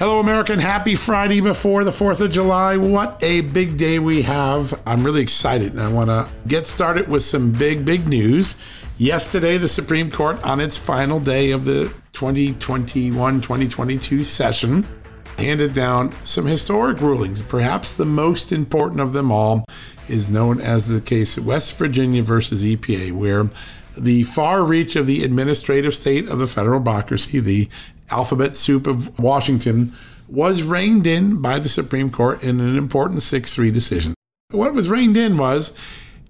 Hello, American. Happy Friday before the 4th of July. What a big day we have. I'm really excited and I want to get started with some big, big news. Yesterday, the Supreme Court, on its final day of the 2021 2022 session, handed down some historic rulings. Perhaps the most important of them all is known as the case West Virginia versus EPA, where the far reach of the administrative state of the federal bureaucracy, the alphabet soup of Washington, was reined in by the Supreme Court in an important 6 3 decision. What was reined in was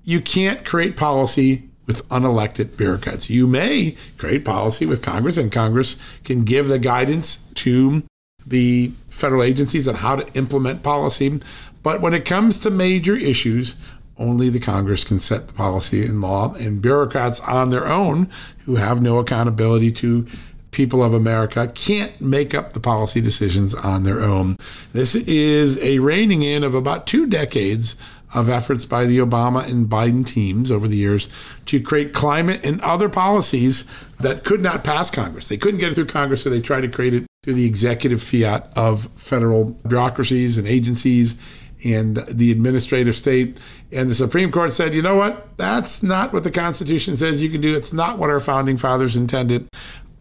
you can't create policy with unelected bureaucrats. You may create policy with Congress, and Congress can give the guidance to the federal agencies on how to implement policy. But when it comes to major issues, only the Congress can set the policy in law, and bureaucrats on their own who have no accountability to people of America can't make up the policy decisions on their own. This is a reining in of about two decades of efforts by the Obama and Biden teams over the years to create climate and other policies that could not pass Congress. They couldn't get it through Congress, so they tried to create it through the executive fiat of federal bureaucracies and agencies and the administrative state. And the Supreme Court said, you know what? That's not what the Constitution says you can do. It's not what our founding fathers intended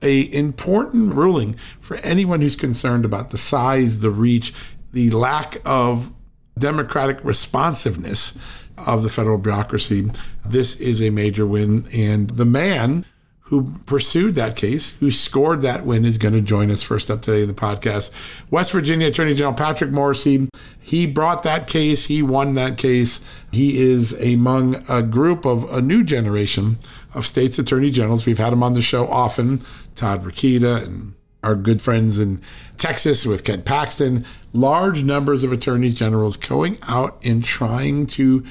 a important ruling for anyone who's concerned about the size, the reach, the lack of democratic responsiveness of the federal bureaucracy. This is a major win. And the man who pursued that case, who scored that win, is going to join us first up today in the podcast. West Virginia Attorney General Patrick Morrisey, he brought that case, he won that case. He is among a group of a new generation of states attorney generals. We've had him on the show often, Todd Rokita and our good friends in Texas with Ken Paxton, large numbers of attorneys generals going out and trying to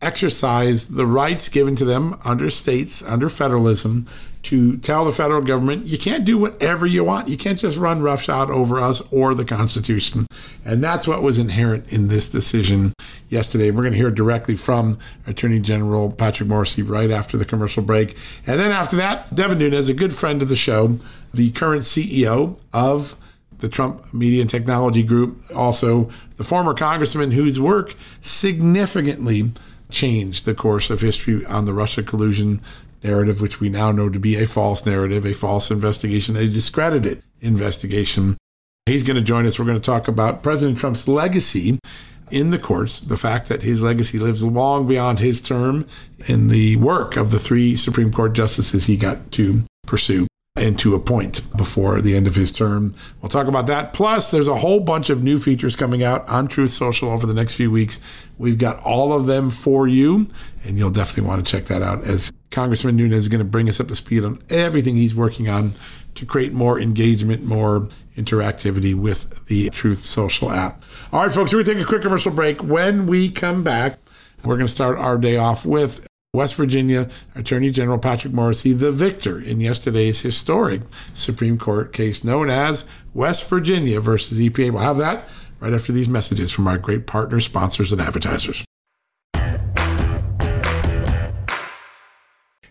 exercise the rights given to them under states, under federalism, to tell the federal government you can't do whatever you want. You can't just run roughshod over us or the Constitution. And that's what was inherent in this decision yesterday. We're going to hear directly from Attorney General Patrick Morrisey right after the commercial break. And then after that, Devin Nunes, a good friend of the show, the current CEO of the Trump Media and Technology Group, also the former congressman whose work significantly changed the course of history on the Russia collusion narrative, which we now know to be a false narrative, a false investigation, a discredited investigation. He's going to join us. We're going to talk about President Trump's legacy in the courts, the fact that his legacy lives long beyond his term in the work of the three Supreme Court justices he got to pursue and to appoint before the end of his term. We'll talk about that. Plus, there's a whole bunch of new features coming out on Truth Social over the next few weeks. We've got all of them for you, and you'll definitely want to check that out as Congressman Nunes is going to bring us up to speed on everything he's working on to create more engagement, more interactivity with the Truth Social app. All right, folks, we're going to take a quick commercial break. When we come back, we're going to start our day off with West Virginia Attorney General Patrick Morrisey, the victor in yesterday's historic Supreme Court case known as West Virginia versus EPA. We'll have that right after these messages from our great partners, sponsors, and advertisers.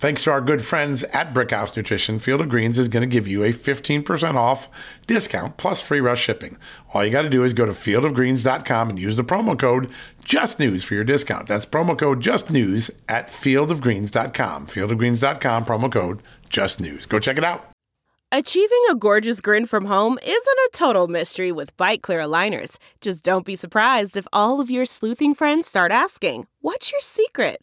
Thanks to our good friends at Brickhouse Nutrition, Field of Greens is going to give you a 15% off discount plus free rush shipping. All you got to do is go to fieldofgreens.com and use the promo code JUSTNEWS for your discount. That's promo code JUSTNEWS at fieldofgreens.com. Fieldofgreens.com, promo code JUSTNEWS. Go check it out. Achieving a gorgeous grin from home isn't a total mystery with Byte clear aligners. Just don't be surprised if all of your sleuthing friends start asking, What's your secret?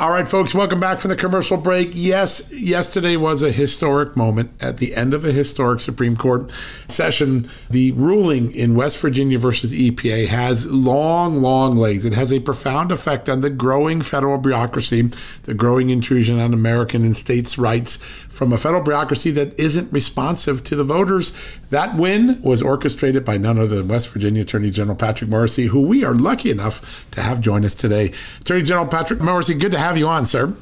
All right, folks, welcome back from the commercial break. Yes, yesterday was a historic moment at the end of a historic Supreme Court session. The ruling in West Virginia versus EPA has long, long legs. It has a profound effect on the growing federal bureaucracy, the growing intrusion on American and states' rights from a federal bureaucracy that isn't responsive to the voters. That win was orchestrated by none other than West Virginia Attorney General Patrick Morrisey, who we are lucky enough to have join us today. Attorney General Patrick Morrisey, good to have you on, sir.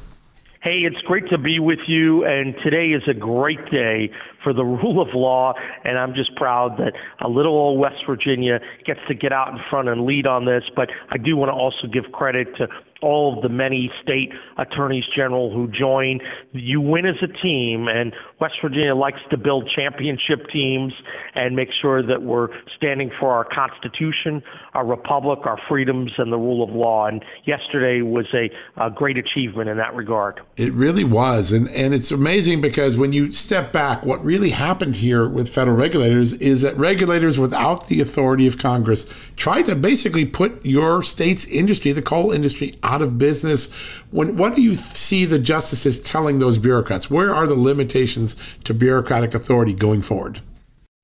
Hey, it's great to be with you, and today is a great day for the rule of law, and I'm just proud that a little old West Virginia gets to get out in front and lead on this. But I do want to also give credit to all of the many state attorneys general who join. You win as a team, and West Virginia likes to build championship teams and make sure that we're standing for our Constitution, our republic, our freedoms, and the rule of law. And yesterday was a, a great achievement in that regard. It really was, and and it's amazing because when you step back, what really happened here with federal regulators is that regulators, without the authority of Congress, tried to basically put your state's industry, the coal industry, out of business. When what do you see the justices telling those bureaucrats? Where are the limitations to bureaucratic authority going forward?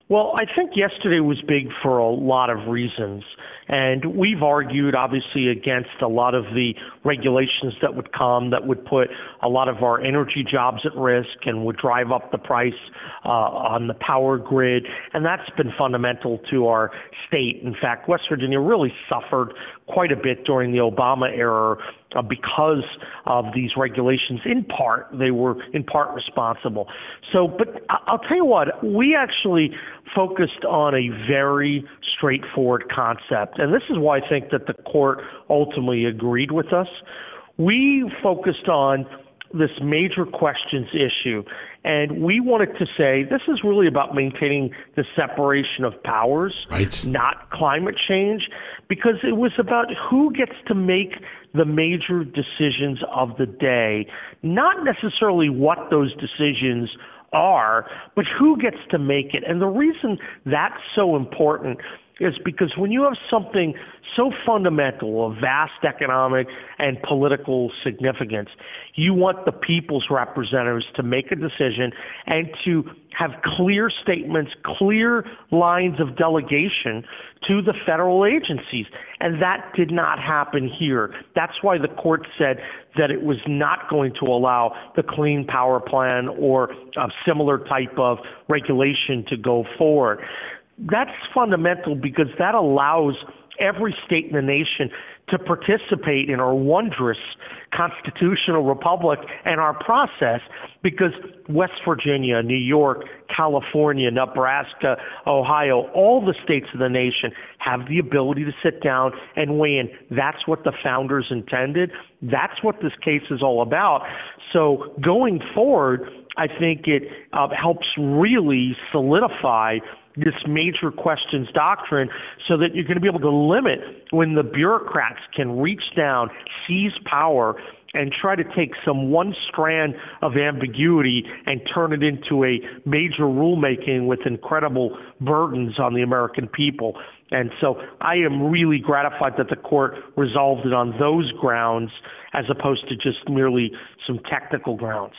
Well, I think yesterday was big for a lot of reasons. And we've argued, obviously, against a lot of the regulations that would come that would put a lot of our energy jobs at risk and would drive up the price uh, on the power grid. And that's been fundamental to our state. In fact, West Virginia really suffered quite a bit during the Obama era uh, because of these regulations. In part, they were in part responsible. So, but I'll tell you what, we actually focused on a very straightforward concept, and this is why I think that the court ultimately agreed with us. We focused on this major questions issue. And we wanted to say this is really about maintaining the separation of powers, right. not climate change, because it was about who gets to make the major decisions of the day, not necessarily what those decisions are, but who gets to make it. And the reason that's so important is because when you have something so fundamental of vast economic and political significance, you want the people's representatives to make a decision and to have clear statements, clear lines of delegation to the federal agencies. And that did not happen here. That's why the court said that it was not going to allow the Clean Power Plan or a similar type of regulation to go forward. That's fundamental because that allows every state in the nation to participate in our wondrous constitutional republic and our process because West Virginia, New York, California, Nebraska, Ohio, all the states of the nation have the ability to sit down and weigh in. That's what the founders intended. That's what this case is all about. So going forward, I think it uh, helps really solidify this major questions doctrine so that you're going to be able to limit when the bureaucrats can reach down, seize power, and try to take some one strand of ambiguity and turn it into a major rulemaking with incredible burdens on the American people. And so I am really gratified that the court resolved it on those grounds as opposed to just merely some technical grounds.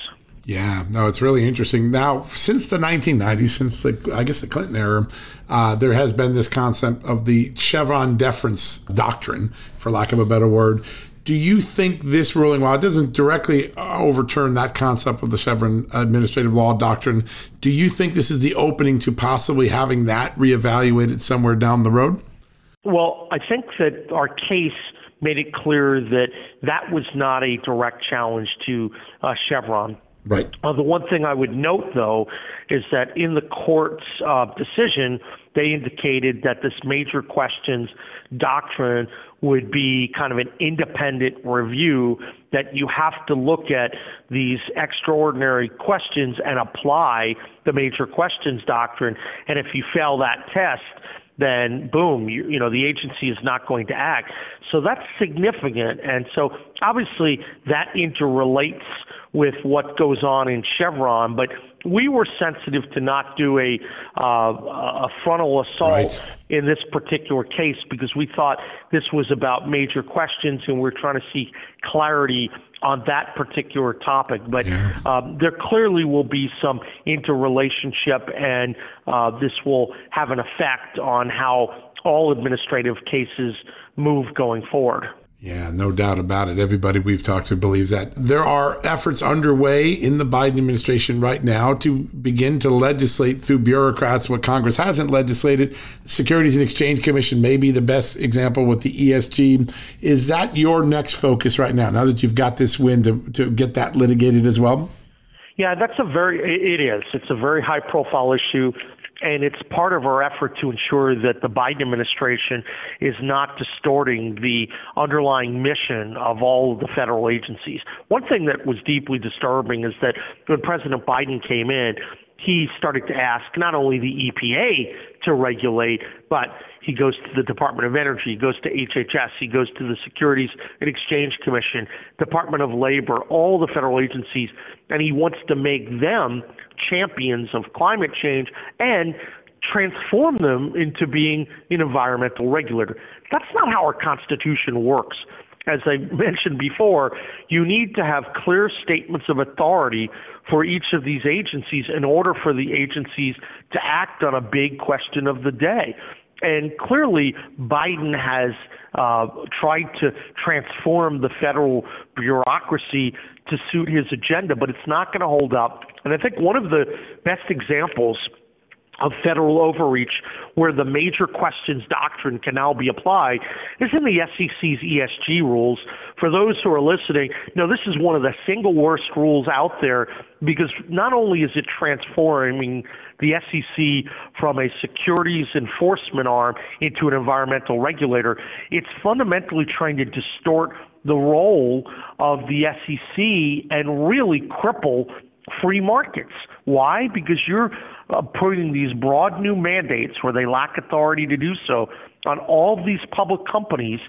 Yeah, no, it's really interesting. Now, since the 1990s, since the I guess the Clinton era, uh, there has been this concept of the Chevron deference doctrine, for lack of a better word. Do you think this ruling, while it doesn't directly overturn that concept of the Chevron administrative law doctrine, do you think this is the opening to possibly having that reevaluated somewhere down the road? Well, I think that our case made it clear that that was not a direct challenge to uh, Chevron. Right. Uh, the one thing I would note, though, is that in the court's uh, decision, they indicated that this major questions doctrine would be kind of an independent review, that you have to look at these extraordinary questions and apply the major questions doctrine. And if you fail that test, then boom, you, you know, the agency is not going to act. So that's significant. And so obviously that interrelates with what goes on in Chevron, but we were sensitive to not do a uh, a frontal assault right. in this particular case because we thought this was about major questions and we're trying to seek clarity on that particular topic. But yeah. um, there clearly will be some interrelationship, and uh, this will have an effect on how all administrative cases move going forward. Yeah, no doubt about it. Everybody we've talked to believes that. There are efforts underway in the Biden administration right now to begin to legislate through bureaucrats what Congress hasn't legislated. Securities and Exchange Commission may be the best example with the ESG. Is that your next focus right now, now that you've got this win to, to get that litigated as well? Yeah, that's a very, it is. It's a very high profile issue and it's part of our effort to ensure that the Biden administration is not distorting the underlying mission of all of the federal agencies. One thing that was deeply disturbing is that when President Biden came in, he started to ask not only the EPA to regulate, but he goes to the Department of Energy, he goes to HHS, he goes to the Securities and Exchange Commission, Department of Labor, all the federal agencies, and he wants to make them champions of climate change and transform them into being an environmental regulator. That's not how our Constitution works. As I mentioned before, you need to have clear statements of authority for each of these agencies in order for the agencies to act on a big question of the day. And clearly, Biden has uh, tried to transform the federal bureaucracy to suit his agenda, but it's not going to hold up. And I think one of the best examples of federal overreach where the major questions doctrine can now be applied is in the SEC's ESG rules. For those who are listening, no, this is one of the single worst rules out there because not only is it transforming the SEC from a securities enforcement arm into an environmental regulator, it's fundamentally trying to distort the role of the SEC and really cripple free markets. Why? Because you're uh, putting these broad new mandates where they lack authority to do so on all of these public companies,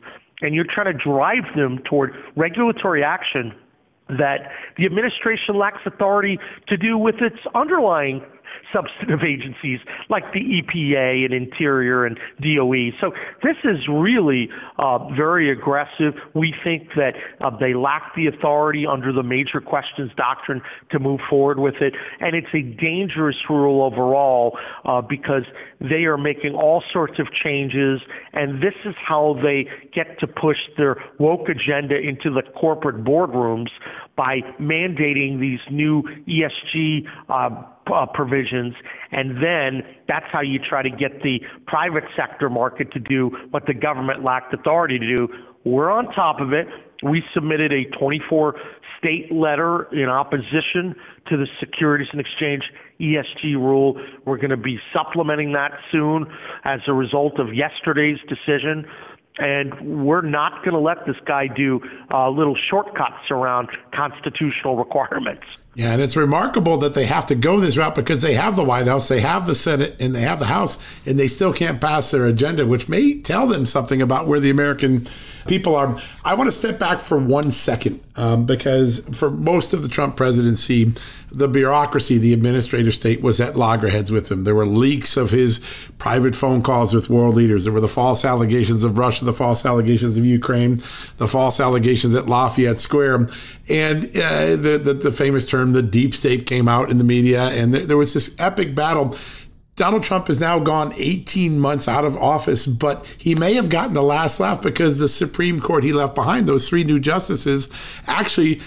and you're trying to drive them toward regulatory action that the administration lacks authority to do with its underlying substantive agencies like the EPA and Interior and DOE. So this is really uh, very aggressive. We think that uh, they lack the authority under the major questions doctrine to move forward with it, and it's a dangerous rule overall uh, because they are making all sorts of changes, and this is how they get to push their woke agenda into the corporate boardrooms by mandating these new ESG uh, uh, provisions, and then that's how you try to get the private sector market to do what the government lacked authority to do. We're on top of it. We submitted a 24 state letter in opposition to the Securities and Exchange ESG rule. We're going to be supplementing that soon as a result of yesterday's decision and we're not going to let this guy do uh, little shortcuts around constitutional requirements. Yeah, and it's remarkable that they have to go this route because they have the White House, they have the Senate, and they have the House, and they still can't pass their agenda, which may tell them something about where the American people are. I want to step back for one second um, because for most of the Trump presidency, the bureaucracy, the administrative state was at loggerheads with him. There were leaks of his private phone calls with world leaders. There were the false allegations of Russia, the false allegations of Ukraine, the false allegations at Lafayette Square, and uh, the, the, the famous term, the deep state, came out in the media, and there, there was this epic battle. Donald Trump has now gone 18 months out of office, but he may have gotten the last laugh because the Supreme Court he left behind, those three new justices, actually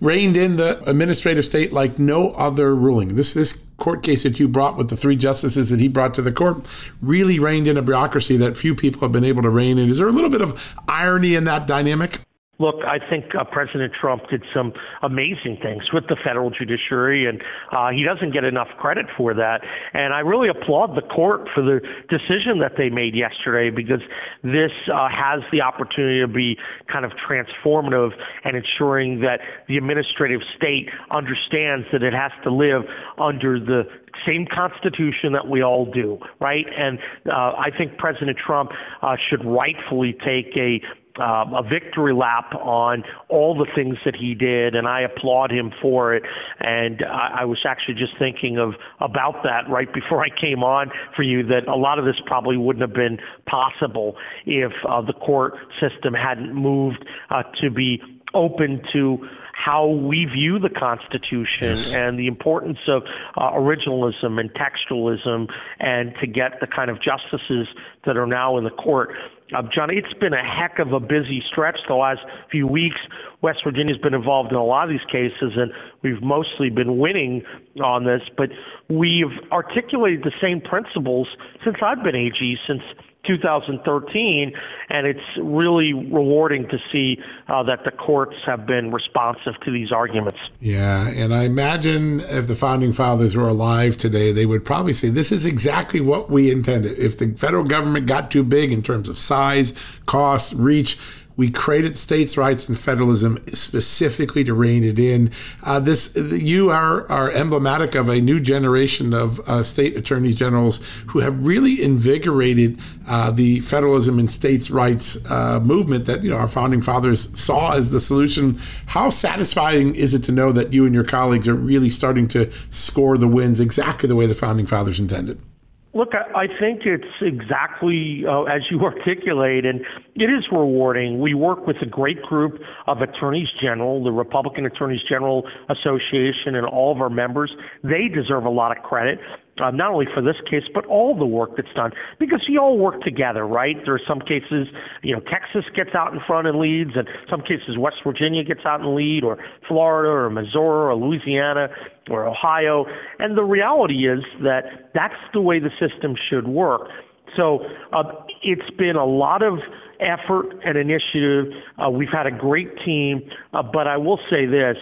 reined in the administrative state like no other ruling. This this court case that you brought with the three justices that he brought to the court really reined in a bureaucracy that few people have been able to rein in. Is there a little bit of irony in that dynamic? Look, I think uh, President Trump did some amazing things with the federal judiciary, and uh, he doesn't get enough credit for that. And I really applaud the court for the decision that they made yesterday because this uh, has the opportunity to be kind of transformative and ensuring that the administrative state understands that it has to live under the same constitution that we all do, right? And uh, I think President Trump uh, should rightfully take a um, a victory lap on all the things that he did, and I applaud him for it. And I, I was actually just thinking of about that right before I came on for you that a lot of this probably wouldn't have been possible if uh, the court system hadn't moved uh, to be open to how we view the Constitution yes. and the importance of uh, originalism and textualism, and to get the kind of justices that are now in the court. Uh, Johnny, it's been a heck of a busy stretch the last few weeks. West Virginia's been involved in a lot of these cases, and we've mostly been winning on this. But we've articulated the same principles since I've been AG, since 2013, and it's really rewarding to see uh, that the courts have been responsive to these arguments. Yeah, and I imagine if the founding fathers were alive today, they would probably say this is exactly what we intended. If the federal government got too big in terms of size, cost, reach, we created states' rights and federalism specifically to rein it in. Uh, this, you are are emblematic of a new generation of uh, state attorneys generals who have really invigorated uh, the federalism and states' rights uh, movement that you know our founding fathers saw as the solution. How satisfying is it to know that you and your colleagues are really starting to score the wins exactly the way the founding fathers intended? Look, I think it's exactly uh, as you articulate, and it is rewarding. We work with a great group of attorneys general, the Republican Attorneys General Association, and all of our members. They deserve a lot of credit uh, not only for this case, but all the work that's done, because you all work together, right? There are some cases, you know, Texas gets out in front and leads, and some cases West Virginia gets out and lead, or Florida, or Missouri, or Louisiana, or Ohio. And the reality is that that's the way the system should work. So uh, it's been a lot of effort and initiative. Uh, we've had a great team, uh, but I will say this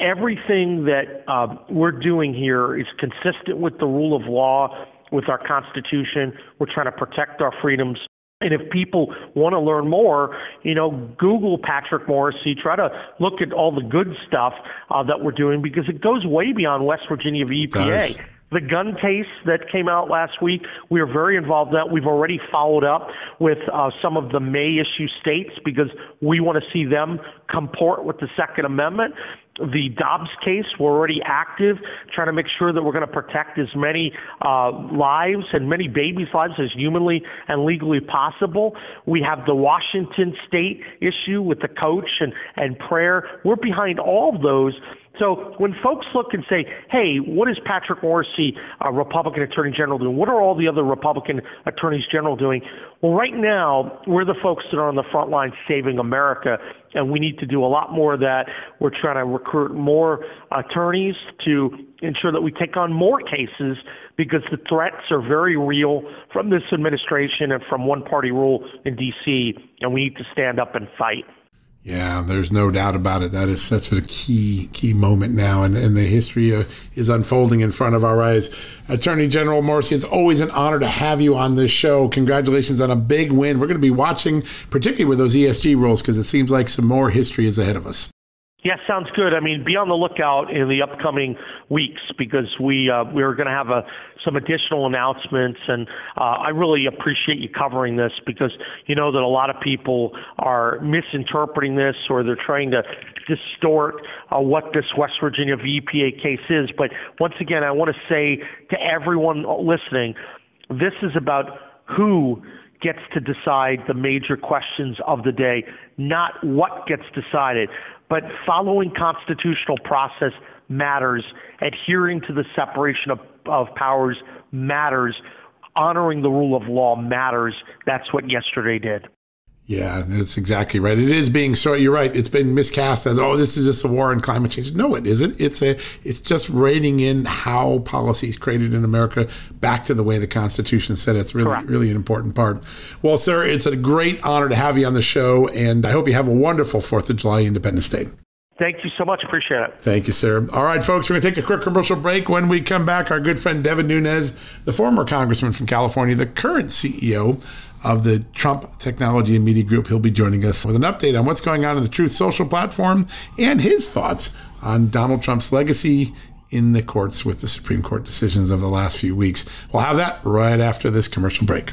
everything that uh, we're doing here is consistent with the rule of law, with our Constitution. We're trying to protect our freedoms And if people want to learn more, you know, Google Patrick Morrisey, Try to look at all the good stuff uh, that we're doing because it goes way beyond West Virginia. EPA. The gun case that came out last week, we are very involved in that. We've already followed up with uh, some of the May issue states because we want to see them comport with the Second Amendment the Dobbs case. We're already active, trying to make sure that we're going to protect as many uh, lives and many babies' lives as humanly and legally possible. We have the Washington State issue with the coach and, and prayer. We're behind all of those so when folks look and say, hey, what is Patrick Morrisey, a uh, Republican Attorney General, doing? What are all the other Republican Attorneys General doing? Well, right now, we're the folks that are on the front line saving America, and we need to do a lot more of that. We're trying to recruit more attorneys to ensure that we take on more cases because the threats are very real from this administration and from one party rule in D.C., and we need to stand up and fight. Yeah, there's no doubt about it. That is such a key key moment now, and, and the history uh, is unfolding in front of our eyes. Attorney General Morrisey, it's always an honor to have you on this show. Congratulations on a big win. We're going to be watching, particularly with those ESG rules, because it seems like some more history is ahead of us. Yeah, sounds good. I mean, be on the lookout in the upcoming weeks because we uh, we're going to have a, some additional announcements, and uh, I really appreciate you covering this because you know that a lot of people are misinterpreting this or they're trying to distort uh, what this West Virginia VPA case is. But once again, I want to say to everyone listening, this is about who gets to decide the major questions of the day, not what gets decided. But following constitutional process matters. Adhering to the separation of, of powers matters. Honoring the rule of law matters. That's what yesterday did. Yeah, that's exactly right. It is being so. You're right. It's been miscast as oh, this is just a war on climate change. No, it isn't. It's a. It's just reining in how policies created in America back to the way the Constitution said. It's really, Correct. really an important part. Well, sir, it's a great honor to have you on the show, and I hope you have a wonderful Fourth of July Independence Day. Thank you so much. Appreciate it. Thank you, sir. All right, folks, we're going to take a quick commercial break. When we come back, our good friend Devin Nunes, the former congressman from California, the current CEO of the Trump Technology and Media Group. He'll be joining us with an update on what's going on in the Truth Social platform and his thoughts on Donald Trump's legacy in the courts with the Supreme Court decisions of the last few weeks. We'll have that right after this commercial break.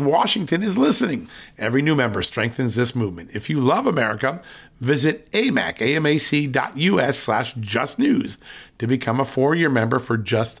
Washington is listening. Every new member strengthens this movement. If you love America, visit amac, amac.us slash justnews to become a four-year member for just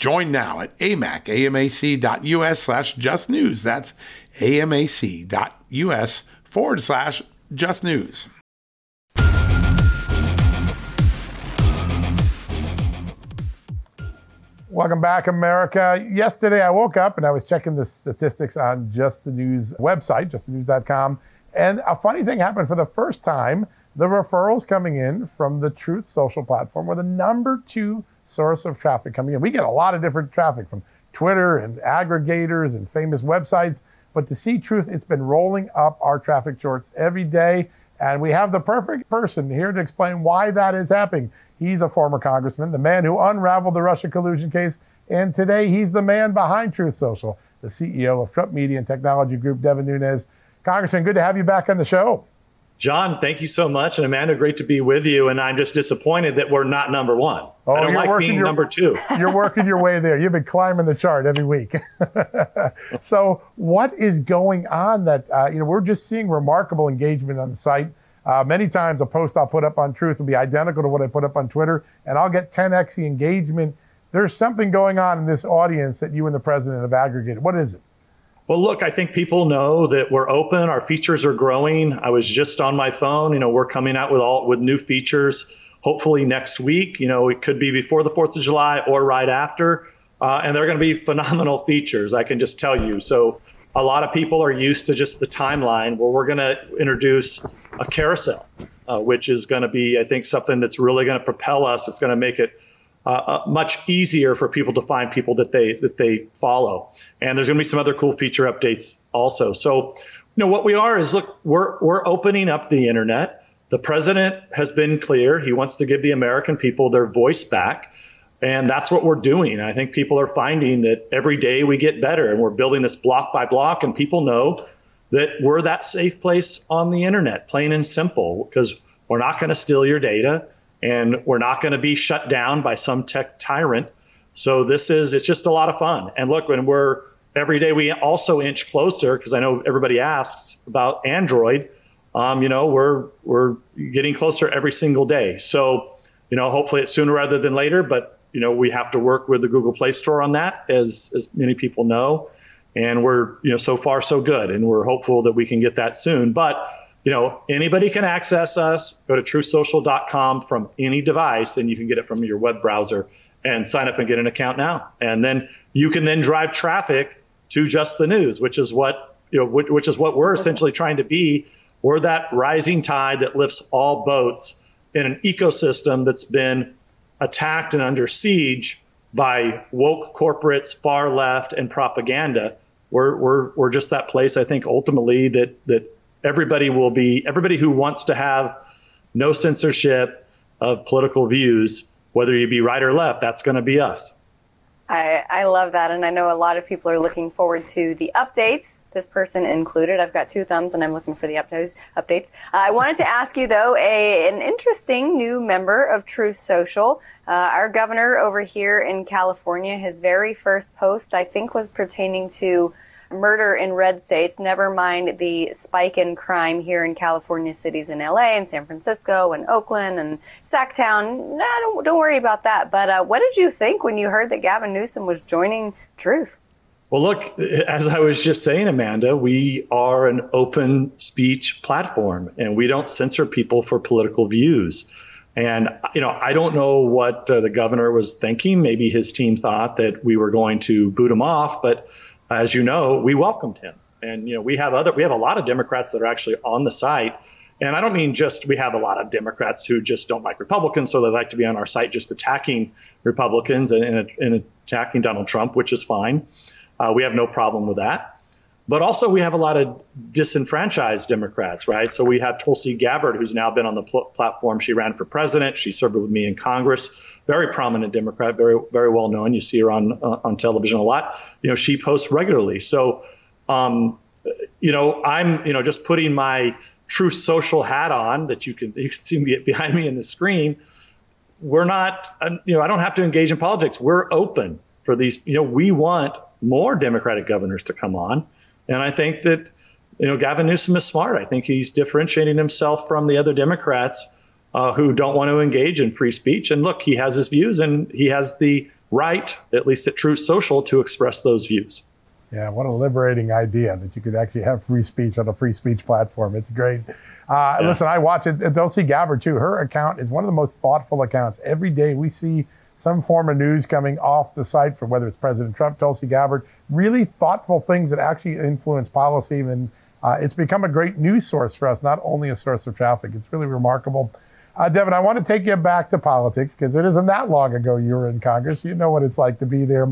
Join now at amac, amac.us slash just news. That's amac.us forward slash just news. Welcome back, America. Yesterday, I woke up and I was checking the statistics on Just the News website, justthenews.com. And a funny thing happened for the first time. The referrals coming in from the Truth Social platform were the number two source of traffic coming in. We get a lot of different traffic from Twitter and aggregators and famous websites. But to see Truth, it's been rolling up our traffic charts every day. And we have the perfect person here to explain why that is happening. He's a former congressman, the man who unraveled the Russia collusion case, and today he's the man behind Truth Social, the CEO of Trump Media and Technology Group, Devin Nunes. Congressman, good to have you back on the show. John, thank you so much. And Amanda, great to be with you. And I'm just disappointed that we're not number one. Oh, I don't like being your, number two. You're working your way there. You've been climbing the chart every week. so, what is going on that, uh, you know, we're just seeing remarkable engagement on the site. Uh, many times a post I'll put up on Truth will be identical to what I put up on Twitter, and I'll get 10x the engagement. There's something going on in this audience that you and the president have aggregated. What is it? Well, look, I think people know that we're open. Our features are growing. I was just on my phone. You know, we're coming out with all with new features. Hopefully next week. You know, it could be before the Fourth of July or right after, uh, and they're going to be phenomenal features. I can just tell you. So a lot of people are used to just the timeline where we're going to introduce a carousel, uh, which is going to be, I think, something that's really going to propel us. It's going to make it uh, uh, much easier for people to find people that they that they follow. And there's going to be some other cool feature updates also. So, you know, what we are is look, we're we're opening up the internet. The president has been clear; he wants to give the American people their voice back. And that's what we're doing. I think people are finding that every day we get better and we're building this block by block, and people know that we're that safe place on the internet, plain and simple, because we're not going to steal your data and we're not going to be shut down by some tech tyrant. So this is, it's just a lot of fun. And look, when we're every day, we also inch closer because I know everybody asks about Android. Um, you know, we're, we're getting closer every single day. So, you know, hopefully it's sooner rather than later, but you know, we have to work with the Google Play Store on that, as as many people know. And we're, you know, so far so good, and we're hopeful that we can get that soon. But you know, anybody can access us. Go to truthsocial.com from any device, and you can get it from your web browser and sign up and get an account now. And then you can then drive traffic to just the news, which is what you know, which is what we're essentially trying to be. We're that rising tide that lifts all boats in an ecosystem that's been attacked and under siege by woke corporates, far left, and propaganda. We're, we're, we're just that place, I think, ultimately that, that everybody will be, everybody who wants to have no censorship of political views, whether you be right or left, that's going to be us. I, I love that. And I know a lot of people are looking forward to the updates, this person included. I've got two thumbs and I'm looking for the updates. updates. Uh, I wanted to ask you, though, a, an interesting new member of Truth Social. Uh, our governor over here in California, his very first post, I think, was pertaining to murder in red states, never mind the spike in crime here in California cities in LA and San Francisco and Oakland and Sactown. No, don't, don't worry about that. But uh, what did you think when you heard that Gavin Newsom was joining Truth? Well, look, as I was just saying, Amanda, we are an open speech platform and we don't censor people for political views. And, you know, I don't know what uh, the governor was thinking. Maybe his team thought that we were going to boot him off, but as you know, we welcomed him. And you know, we have other we have a lot of Democrats that are actually on the site. And I don't mean just we have a lot of Democrats who just don't like Republicans, so they like to be on our site just attacking Republicans and, and, and attacking Donald Trump, which is fine. Uh, we have no problem with that. But also, we have a lot of disenfranchised Democrats, right? So we have Tulsi Gabbard, who's now been on the pl- platform. She ran for president. She served with me in Congress. Very prominent Democrat, very very well known. You see her on uh, on television a lot. You know, she posts regularly. So, um, you know, I'm you know just putting my Truth Social hat on that you can you can see me behind me in the screen. We're not, you know, I don't have to engage in politics. We're open for these. You know, we want more Democratic governors to come on. And I think that, you know, Gavin Newsom is smart. I think he's differentiating himself from the other Democrats uh, who don't want to engage in free speech. And look, he has his views and he has the right, at least at Truth Social, to express those views. Yeah, what a liberating idea that you could actually have free speech on a free speech platform. It's great. Uh, yeah. Listen, I watch it. Tulsi Gabbard, too. Her account is one of the most thoughtful accounts. Every day we see some form of news coming off the site from whether it's President Trump, Tulsi Gabbard, really thoughtful things that actually influence policy. And uh, it's become a great news source for us, not only a source of traffic. It's really remarkable. Uh, Devin, I want to take you back to politics because it isn't that long ago you were in Congress. You know what it's like to be there.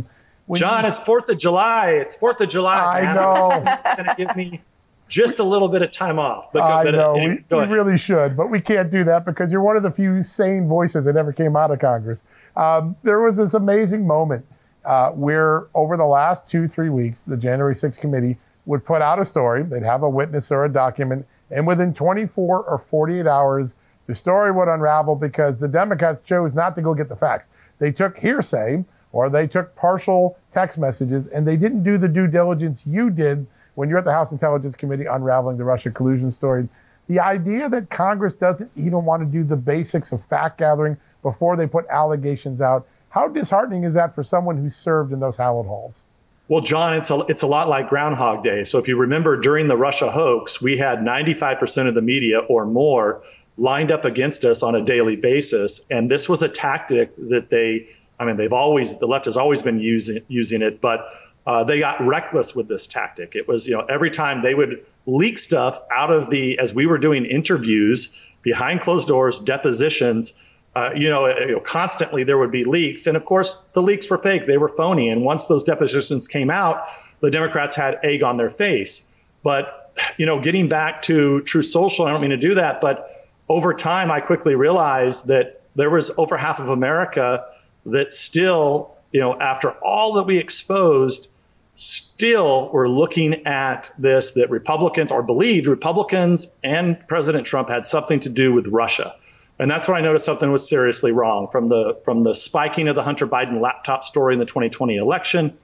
When John, you... it's Fourth of July. It's Fourth of July. I man. know. going to give me just a little bit of time off. But I know we, we really should, but we can't do that because you're one of the few sane voices that ever came out of Congress. Um, there was this amazing moment uh, where, over the last two three weeks, the January 6th committee would put out a story. They'd have a witness or a document, and within 24 or 48 hours, the story would unravel because the Democrats chose not to go get the facts. They took hearsay or they took partial text messages and they didn't do the due diligence you did when you're at the House Intelligence Committee unraveling the Russia collusion story. The idea that Congress doesn't even want to do the basics of fact gathering before they put allegations out, how disheartening is that for someone who served in those hallowed halls? Well, John, it's a, it's a lot like Groundhog Day. So if you remember during the Russia hoax, we had 95% of the media or more lined up against us on a daily basis. And this was a tactic that they, I mean, they've always, the left has always been using, using it, but uh, they got reckless with this tactic. It was, you know, every time they would leak stuff out of the, as we were doing interviews behind closed doors, depositions, uh, you, know, you know, constantly there would be leaks. And of course, the leaks were fake, they were phony. And once those depositions came out, the Democrats had egg on their face. But, you know, getting back to Truth Social, I don't mean to do that, but over time, I quickly realized that there was over half of America that still, you know, after all that we exposed, still were looking at this that Republicans or believed Republicans and President Trump had something to do with Russia. And that's when I noticed something was seriously wrong from the from the spiking of the Hunter Biden laptop story in the 2020 election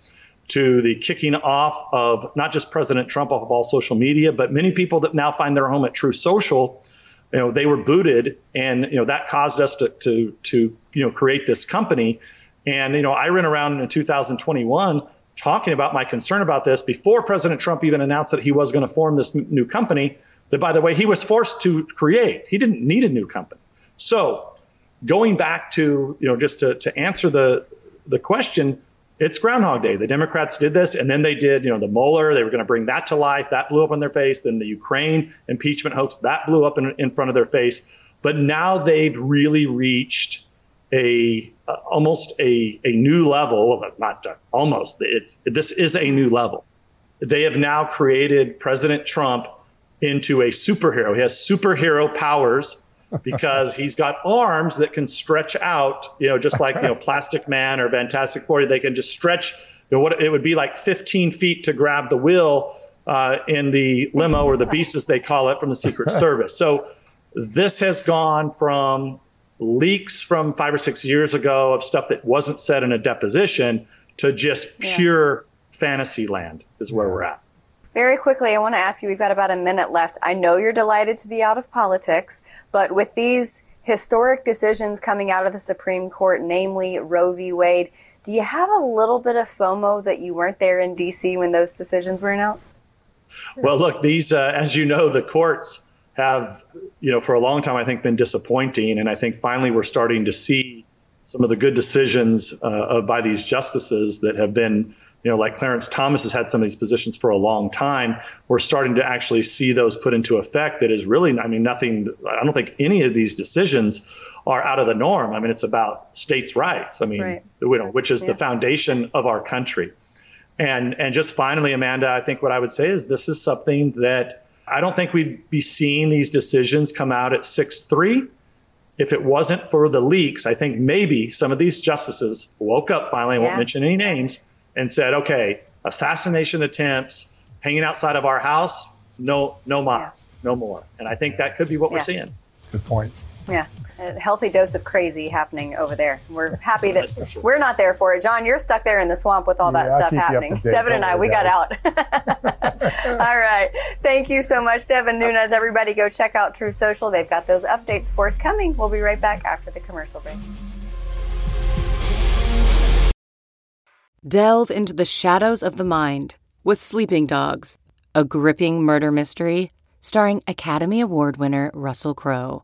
to the kicking off of not just President Trump off of all social media, but many people that now find their home at Truth Social you know they were booted and you know that caused us to to to you know create this company and you know I ran around in 2021 talking about my concern about this before President Trump even announced that he was going to form this new company that by the way he was forced to create he didn't need a new company so going back to you know just to, to answer the the question it's Groundhog Day. The Democrats did this, and then they did, you know, the Mueller. They were going to bring that to life. That blew up in their face. Then the Ukraine impeachment hoax that blew up in, in front of their face. But now they've really reached a uh, almost a, a new level. Well, not almost. It's this is a new level. They have now created President Trump into a superhero. He has superhero powers because he's got arms that can stretch out, you know, just like, you know, Plastic Man or Fantastic Four. They can just stretch, you know, what it would be like 15 feet to grab the wheel uh, in the limo or the beast, as they call it, from the Secret Service. So this has gone from leaks from five or six years ago of stuff that wasn't said in a deposition to just pure yeah. fantasy land is where we're at. Very quickly, I want to ask you, we've got about a minute left. I know you're delighted to be out of politics, but with these historic decisions coming out of the Supreme Court, namely Roe v. Wade, do you have a little bit of FOMO that you weren't there in D.C. when those decisions were announced? Well, look, these, uh, as you know, the courts have, you know, for a long time, I think, been disappointing. And I think finally we're starting to see some of the good decisions uh, by these justices that have been you know, like Clarence Thomas has had some of these positions for a long time. We're starting to actually see those put into effect. That is really, I mean, nothing. I don't think any of these decisions are out of the norm. I mean, it's about states' rights. I mean, right. you know, which is yeah. the foundation of our country. And and just finally, Amanda, I think what I would say is this is something that I don't think we'd be seeing these decisions come out at six three if it wasn't for the leaks, I think maybe some of these justices woke up finally, I won't mention any names, and said, okay, assassination attempts hanging outside of our house, no, no mas, no more. And I think that could be what yeah. we're seeing. Good point. Yeah a healthy dose of crazy happening over there. We're happy that sure. we're not there for it. John, you're stuck there in the swamp with all yeah, that stuff happening. Devin and I, we got out. all right. Thank you so much, Devin Nunes. Everybody go check out Truth Social. They've got those updates forthcoming. We'll be right back after the commercial break. Delve into the shadows of the mind with Sleeping Dogs, a gripping murder mystery starring Academy Award winner Russell Crowe.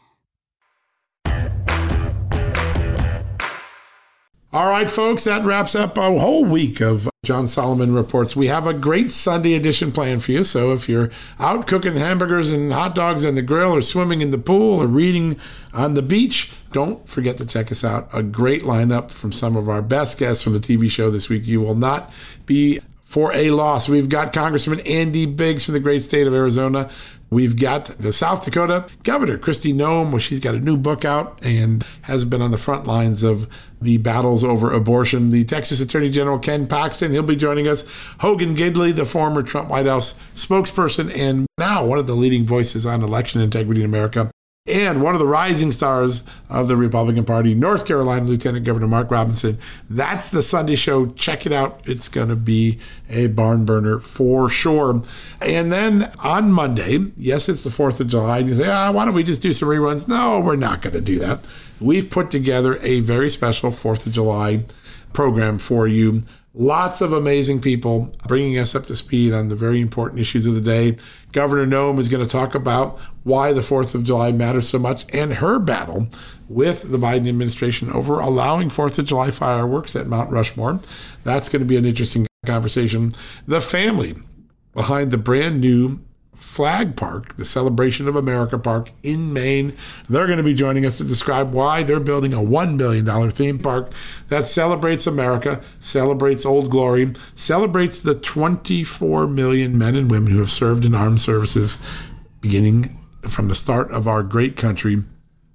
All right, folks, that wraps up a whole week of John Solomon reports. We have a great Sunday edition planned for you. So if you're out cooking hamburgers and hot dogs on the grill, or swimming in the pool, or reading on the beach, don't forget to check us out. A great lineup from some of our best guests from the TV show this week. You will not be for a loss. We've got Congressman Andy Biggs from the great state of Arizona. We've got the South Dakota Governor, Kristi Noem, she's got a new book out and has been on the front lines of the battles over abortion. The Texas Attorney General, Ken Paxton, he'll be joining us. Hogan Gidley, the former Trump White House spokesperson and now one of the leading voices on election integrity in America and one of the rising stars of the Republican Party, North Carolina Lieutenant Governor Mark Robinson. That's the Sunday show. Check it out. It's going to be a barn burner for sure. And then on Monday, yes, it's the 4th of July, and you say, ah, why don't we just do some reruns? No, we're not going to do that. We've put together a very special 4th of July program for you Lots of amazing people bringing us up to speed on the very important issues of the day. Governor Noem is going to talk about why the 4th of July matters so much and her battle with the Biden administration over allowing 4th of July fireworks at Mount Rushmore. That's going to be an interesting conversation. The family behind the brand new Flag Park, the Celebration of America Park in Maine. They're going to be joining us to describe why they're building a $1 billion theme park that celebrates America, celebrates Old Glory, celebrates the 24 million men and women who have served in armed services beginning from the start of our great country.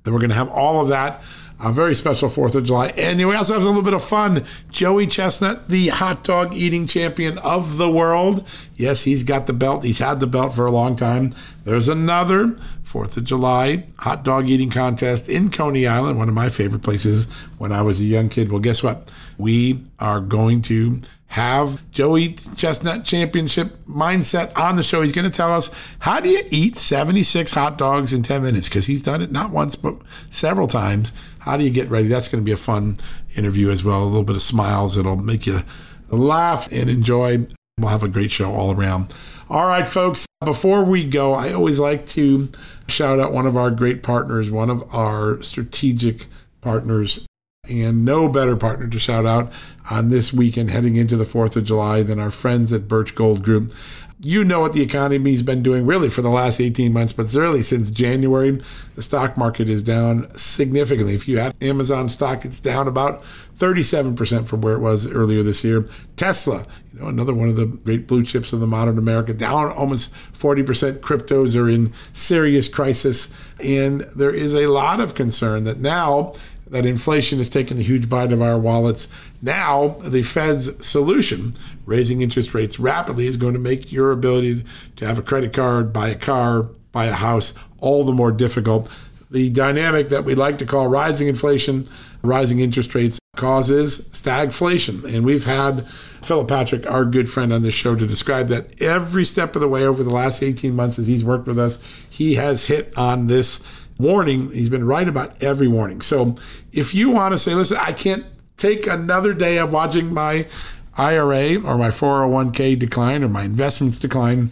Then we're going to have all of that a very special 4th of July. And we also have a little bit of fun. Joey Chestnut, the hot dog eating champion of the world. Yes, he's got the belt. He's had the belt for a long time. There's another 4th of July hot dog eating contest in Coney Island, one of my favorite places when I was a young kid. Well, guess what? We are going to have Joey Chestnut Championship mindset on the show. He's going to tell us how do you eat 76 hot dogs in 10 minutes because he's done it not once but several times. How do you get ready? That's going to be a fun interview as well. A little bit of smiles. It'll make you laugh and enjoy. We'll have a great show all around. All right, folks, before we go, I always like to shout out one of our great partners, one of our strategic partners, and no better partner to shout out on this weekend heading into the 4th of July than our friends at Birch Gold Group you know what the economy's been doing really for the last 18 months, but really since January, the stock market is down significantly. If you had Amazon stock, it's down about 37% from where it was earlier this year. Tesla, you know, another one of the great blue chips of the modern America, down almost 40%. Cryptos are in serious crisis. And there is a lot of concern that now that inflation has taken the huge bite of our wallets. Now, the Fed's solution, raising interest rates rapidly, is going to make your ability to have a credit card, buy a car, buy a house, all the more difficult. The dynamic that we like to call rising inflation, rising interest rates causes stagflation. And we've had Philip Patrick, our good friend on this show, to describe that every step of the way over the last 18 months as he's worked with us, he has hit on this warning. He's been right about every warning. So if you want to say, listen, I can't take another day of watching my IRA or my 401k decline or my investments decline,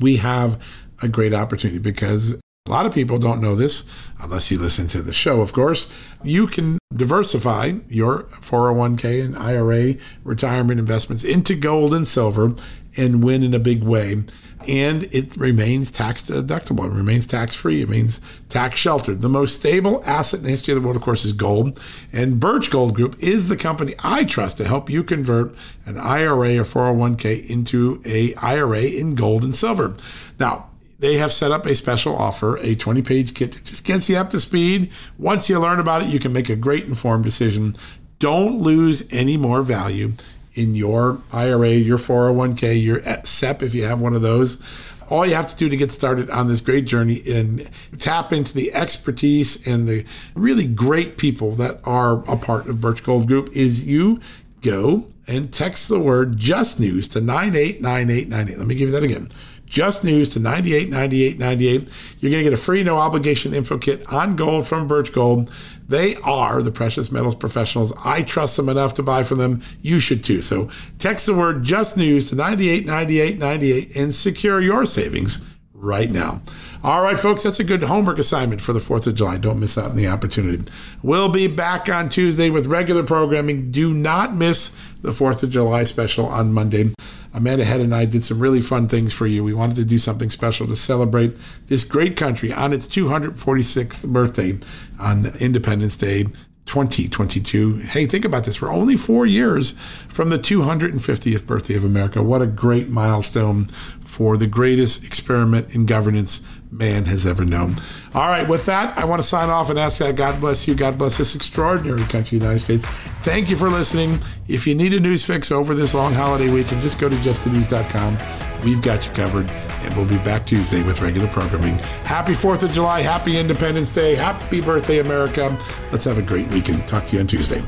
we have a great opportunity because a lot of people don't know this unless you listen to the show, of course. You can diversify your 401k and IRA retirement investments into gold and silver and win in a big way and it remains tax deductible. It remains tax free. It means tax sheltered. The most stable asset in the history of the world, of course, is gold. And Birch Gold Group is the company I trust to help you convert an IRA or 401k into a IRA in gold and silver. Now, they have set up a special offer, a 20 page kit that just gets you up to speed. Once you learn about it, you can make a great informed decision. Don't lose any more value in your IRA, your 401k, your SEP, if you have one of those. All you have to do to get started on this great journey and tap into the expertise and the really great people that are a part of Birch Gold Group is you go and text the word just news to 989898. Let me give you that again. Just news to 989898. You're going to get a free no obligation info kit on gold from Birch Gold. They are the precious metals professionals. I trust them enough to buy from them. You should too. So text the word just news to 989898 and secure your savings right now. All right, folks, that's a good homework assignment for the 4th of July. Don't miss out on the opportunity. We'll be back on Tuesday with regular programming. Do not miss the 4th of July special on Monday. Amanda Head and I did some really fun things for you. We wanted to do something special to celebrate this great country on its 246th birthday on Independence Day 2022. Hey, think about this. We're only four years from the 250th birthday of America. What a great milestone for the greatest experiment in governance man has ever known. All right, with that, I want to sign off and ask that God bless you. God bless this extraordinary country, the United States. Thank you for listening. If you need a news fix over this long holiday weekend, just go to justthenews.com. We've got you covered, and we'll be back Tuesday with regular programming. Happy 4th of July. Happy Independence Day. Happy birthday, America. Let's have a great weekend. Talk to you on Tuesday.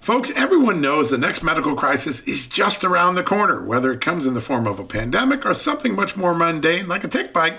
Folks, everyone knows the next medical crisis is just around the corner, whether it comes in the form of a pandemic or something much more mundane like a tick bite